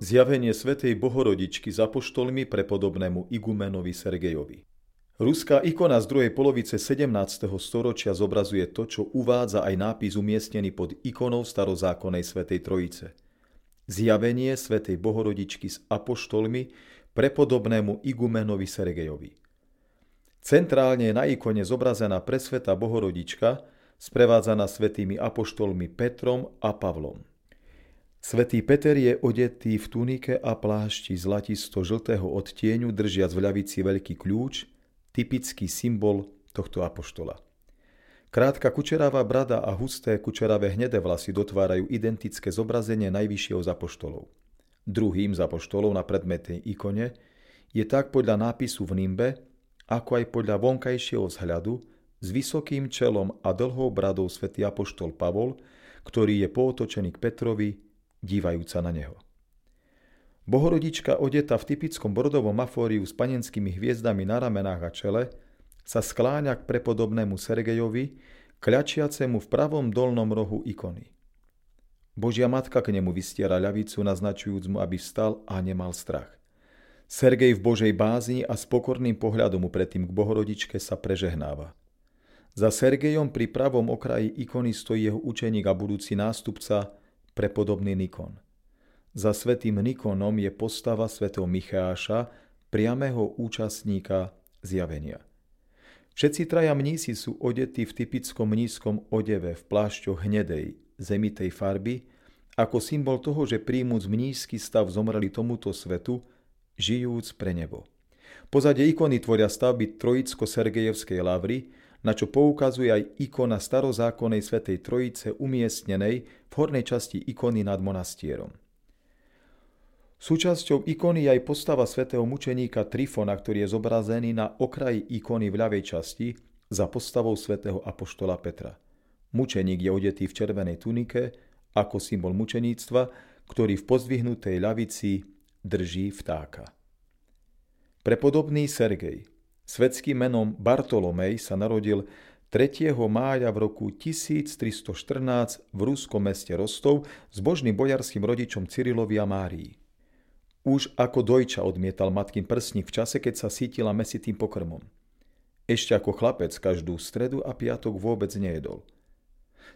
Zjavenie svätej Bohorodičky za apoštolmi prepodobnému igumenovi Sergejovi. Ruská ikona z druhej polovice 17. storočia zobrazuje to, čo uvádza aj nápis umiestnený pod ikonou starozákonnej svätej Trojice. Zjavenie svätej Bohorodičky s apoštolmi prepodobnému igumenovi Sergejovi. Centrálne je na ikone zobrazená presveta Bohorodička, sprevádzaná svätými apoštolmi Petrom a Pavlom. Svetý Peter je odetý v tunike a plášti zlatisto-žltého odtieňu, držiac v ľavici veľký kľúč, typický symbol tohto apoštola. Krátka kučeravá brada a husté kučeravé hnedé vlasy dotvárajú identické zobrazenie najvyššieho z apoštolov. Druhým z apoštolov na predmetnej ikone je tak podľa nápisu v nimbe, ako aj podľa vonkajšieho vzhľadu s vysokým čelom a dlhou bradou svätý apoštol Pavol, ktorý je pootočený k Petrovi, dívajúca na neho. Bohorodička odeta v typickom bordovom mafóriu s panenskými hviezdami na ramenách a čele sa skláňa k prepodobnému Sergejovi, kľačiacemu v pravom dolnom rohu ikony. Božia matka k nemu vystiera ľavicu, naznačujúc mu, aby vstal a nemal strach. Sergej v Božej bázni a s pokorným pohľadom predtým k Bohorodičke sa prežehnáva. Za Sergejom pri pravom okraji ikony stojí jeho učeník a budúci nástupca prepodobný Nikon. Za svetým Nikonom je postava svätého Micháša, priamého účastníka zjavenia. Všetci traja mnísi sú odetí v typickom nízkom odeve v plášťoch hnedej, zemitej farby, ako symbol toho, že príjmúc mnízky stav zomreli tomuto svetu, žijúc pre nebo. Pozadie ikony tvoria stavby Trojicko-Sergejevskej lavry, na čo poukazuje aj ikona starozákonnej svätej Trojice umiestnenej v hornej časti ikony nad monastierom. Súčasťou ikony je aj postava svätého mučeníka Trifona, ktorý je zobrazený na okraji ikony v ľavej časti za postavou svätého apoštola Petra. Mučeník je odetý v červenej tunike ako symbol mučeníctva, ktorý v pozdvihnutej ľavici drží vtáka. Prepodobný Sergej Svetským menom Bartolomej sa narodil 3. mája v roku 1314 v ruskom meste Rostov s božným bojarským rodičom Cyrilovi a Márii. Už ako dojča odmietal matkin prsník v čase, keď sa sítila mesitým pokrmom. Ešte ako chlapec každú stredu a piatok vôbec nejedol.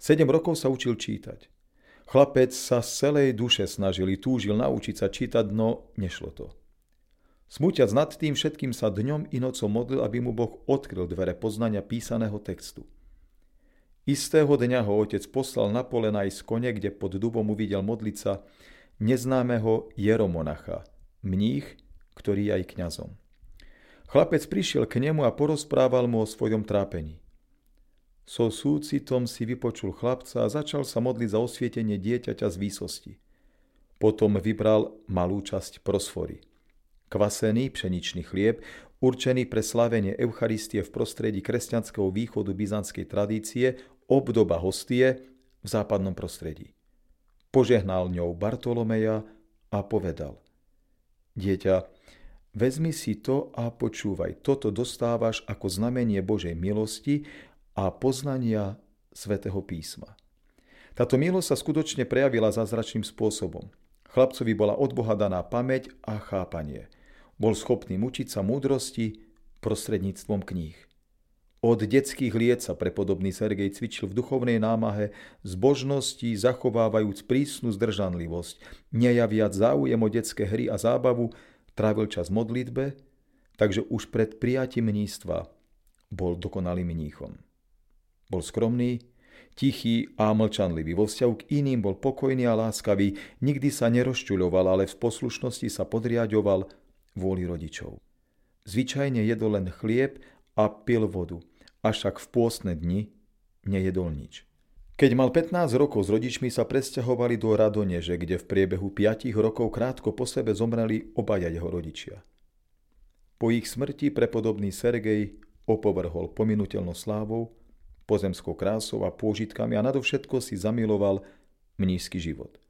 Sedem rokov sa učil čítať. Chlapec sa z celej duše snažil túžil naučiť sa čítať, no nešlo to. Smutiac nad tým všetkým sa dňom i nocou modlil, aby mu Boh odkryl dvere poznania písaného textu. Istého dňa ho otec poslal na pole nájsť kone, kde pod dubom uvidel modliť sa neznámeho Jeromonacha, mních, ktorý je aj kňazom. Chlapec prišiel k nemu a porozprával mu o svojom trápení. So súcitom si vypočul chlapca a začal sa modliť za osvietenie dieťaťa z výsosti. Potom vybral malú časť prosfory – kvasený pšeničný chlieb, určený pre slavenie Eucharistie v prostredí kresťanského východu byzantskej tradície, obdoba hostie v západnom prostredí. Požehnal ňou Bartolomeja a povedal Dieťa, vezmi si to a počúvaj, toto dostávaš ako znamenie Božej milosti a poznania svätého písma. Táto milosť sa skutočne prejavila zázračným spôsobom. Chlapcovi bola od pamäť a chápanie – bol schopný mučiť sa múdrosti prostredníctvom kníh. Od detských liet sa prepodobný Sergej cvičil v duchovnej námahe, zbožnosti zachovávajúc prísnu zdržanlivosť, nejaviac záujem o detské hry a zábavu, trávil čas modlitbe, takže už pred prijatím mnístva bol dokonalým mníchom. Bol skromný, tichý a mlčanlivý. Vo vzťahu k iným bol pokojný a láskavý, nikdy sa nerozčuľoval, ale v poslušnosti sa podriadoval vôli rodičov. Zvyčajne jedol len chlieb a pil vodu, avšak v pôstne dni nejedol nič. Keď mal 15 rokov s rodičmi sa presťahovali do Radoneže, kde v priebehu 5 rokov krátko po sebe zomreli obaja jeho rodičia. Po ich smrti prepodobný Sergej opovrhol pominutelnou slávou, pozemskou krásou a pôžitkami a nadovšetko si zamiloval mnízky život.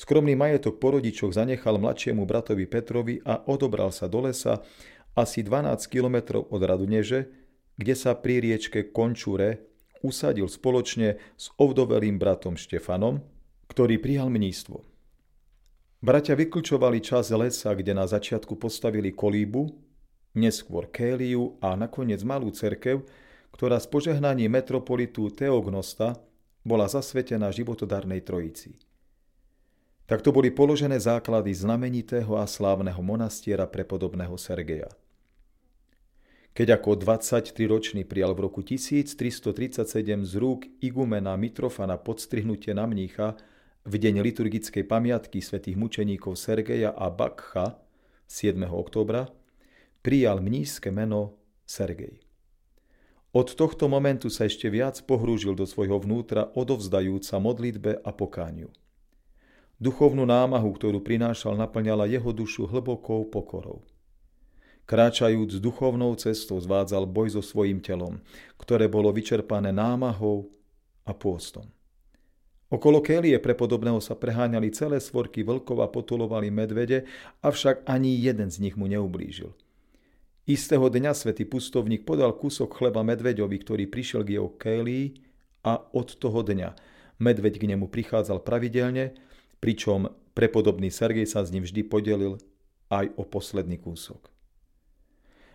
Skromný majetok po rodičoch zanechal mladšiemu bratovi Petrovi a odobral sa do lesa asi 12 kilometrov od Raduneže, kde sa pri riečke Končure usadil spoločne s ovdovelým bratom Štefanom, ktorý prijal mnístvo. Bratia vyklčovali čas lesa, kde na začiatku postavili kolíbu, neskôr kéliu a nakoniec malú cerkev, ktorá z požehnaní metropolitu Teognosta bola zasvetená životodarnej trojici. Takto boli položené základy znamenitého a slávneho monastiera prepodobného Sergeja. Keď ako 23-ročný prijal v roku 1337 z rúk igumena Mitrofana podstrihnutie na mnícha v deň liturgickej pamiatky svätých mučeníkov Sergeja a Bakcha 7. oktobra prijal mnízke meno Sergej. Od tohto momentu sa ešte viac pohrúžil do svojho vnútra, odovzdajúca modlitbe a pokániu. Duchovnú námahu, ktorú prinášal, naplňala jeho dušu hlbokou pokorou. Kráčajúc duchovnou cestou zvádzal boj so svojim telom, ktoré bolo vyčerpané námahou a pôstom. Okolo Kélie prepodobného sa preháňali celé svorky vlkov a potulovali medvede, avšak ani jeden z nich mu neublížil. Istého dňa svätý pustovník podal kúsok chleba medveďovi, ktorý prišiel k jeho Kélii a od toho dňa medveď k nemu prichádzal pravidelne, pričom prepodobný Sergej sa s ním vždy podelil aj o posledný kúsok.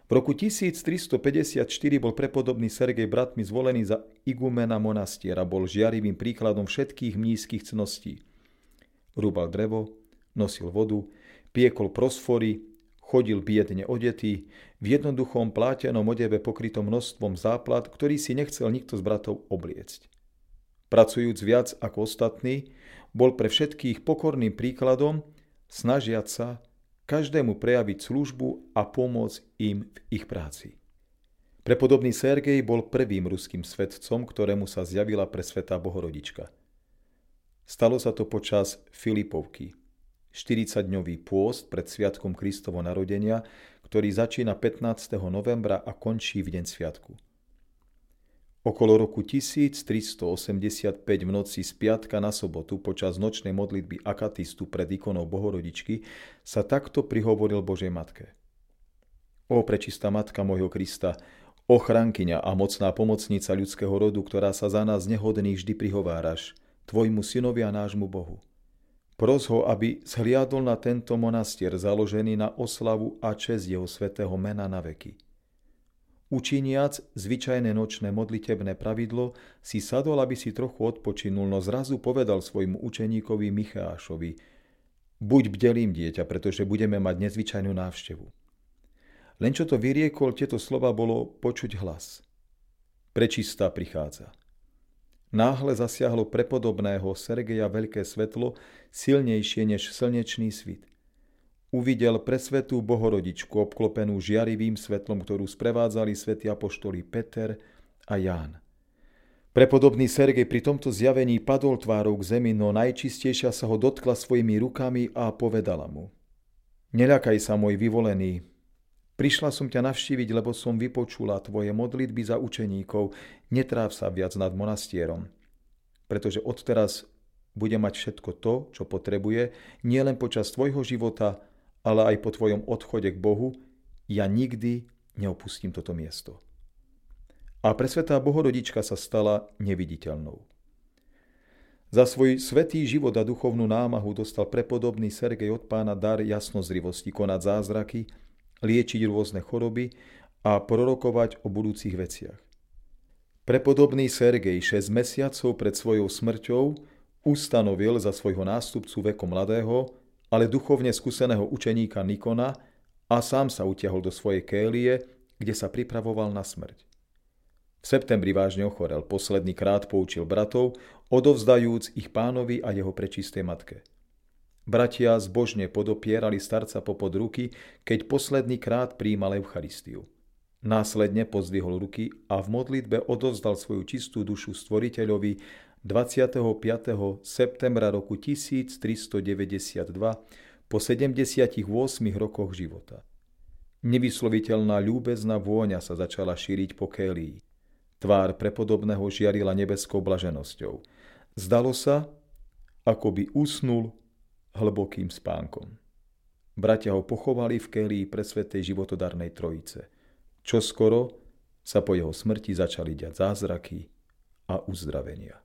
V roku 1354 bol prepodobný Sergej bratmi zvolený za igumena monastiera, bol žiarivým príkladom všetkých mnízkych cností. Rúbal drevo, nosil vodu, piekol prosfory, chodil biedne odetý, v jednoduchom plátenom odeve pokrytom množstvom záplat, ktorý si nechcel nikto z bratov obliecť. Pracujúc viac ako ostatní, bol pre všetkých pokorným príkladom, snažiať sa každému prejaviť službu a pomôcť im v ich práci. Prepodobný Sergej bol prvým ruským svetcom, ktorému sa zjavila presvetá Bohorodička. Stalo sa to počas Filipovky, 40-dňový pôst pred Sviatkom Kristovo narodenia, ktorý začína 15. novembra a končí v deň Sviatku. Okolo roku 1385 v noci z piatka na sobotu počas nočnej modlitby akatistu pred ikonou Bohorodičky sa takto prihovoril Božej Matke. O prečistá Matka môjho Krista, ochrankyňa a mocná pomocnica ľudského rodu, ktorá sa za nás nehodných vždy prihováraš, tvojmu synovi a nášmu Bohu. Pros ho, aby zhliadol na tento monastier založený na oslavu a čest jeho svetého mena na veky. Učiniac zvyčajné nočné modlitebné pravidlo, si sadol, aby si trochu odpočinul, no zrazu povedal svojmu učeníkovi Michášovi Buď bdelým dieťa, pretože budeme mať nezvyčajnú návštevu. Len čo to vyriekol, tieto slova bolo počuť hlas. Prečistá prichádza. Náhle zasiahlo prepodobného Sergeja veľké svetlo, silnejšie než slnečný svit uvidel presvetú bohorodičku obklopenú žiarivým svetlom, ktorú sprevádzali svätí apoštoli Peter a Ján. Prepodobný Sergej pri tomto zjavení padol tvárou k zemi, no najčistejšia sa ho dotkla svojimi rukami a povedala mu. Neľakaj sa, môj vyvolený. Prišla som ťa navštíviť, lebo som vypočula tvoje modlitby za učeníkov. Netráv sa viac nad monastierom, pretože odteraz bude mať všetko to, čo potrebuje, nielen počas tvojho života, ale aj po tvojom odchode k Bohu, ja nikdy neopustím toto miesto. A presvetá Bohorodička sa stala neviditeľnou. Za svoj svetý život a duchovnú námahu dostal prepodobný Sergej od pána dar jasnozrivosti, konať zázraky, liečiť rôzne choroby a prorokovať o budúcich veciach. Prepodobný Sergej 6 mesiacov pred svojou smrťou ustanovil za svojho nástupcu veko mladého ale duchovne skúseného učeníka Nikona a sám sa utiahol do svojej kélie, kde sa pripravoval na smrť. V septembri vážne ochorel, posledný krát poučil bratov, odovzdajúc ich pánovi a jeho prečistej matke. Bratia zbožne podopierali starca popod ruky, keď posledný krát príjmal Eucharistiu. Následne pozdvihol ruky a v modlitbe odovzdal svoju čistú dušu stvoriteľovi 25. septembra roku 1392 po 78 rokoch života. Nevysloviteľná ľúbezná vôňa sa začala šíriť po Kélii. Tvár prepodobného žiarila nebeskou blaženosťou. Zdalo sa, ako by usnul hlbokým spánkom. Bratia ho pochovali v Kélii pre svetej životodarnej trojice. Čo skoro sa po jeho smrti začali diať zázraky, a uzdravenia.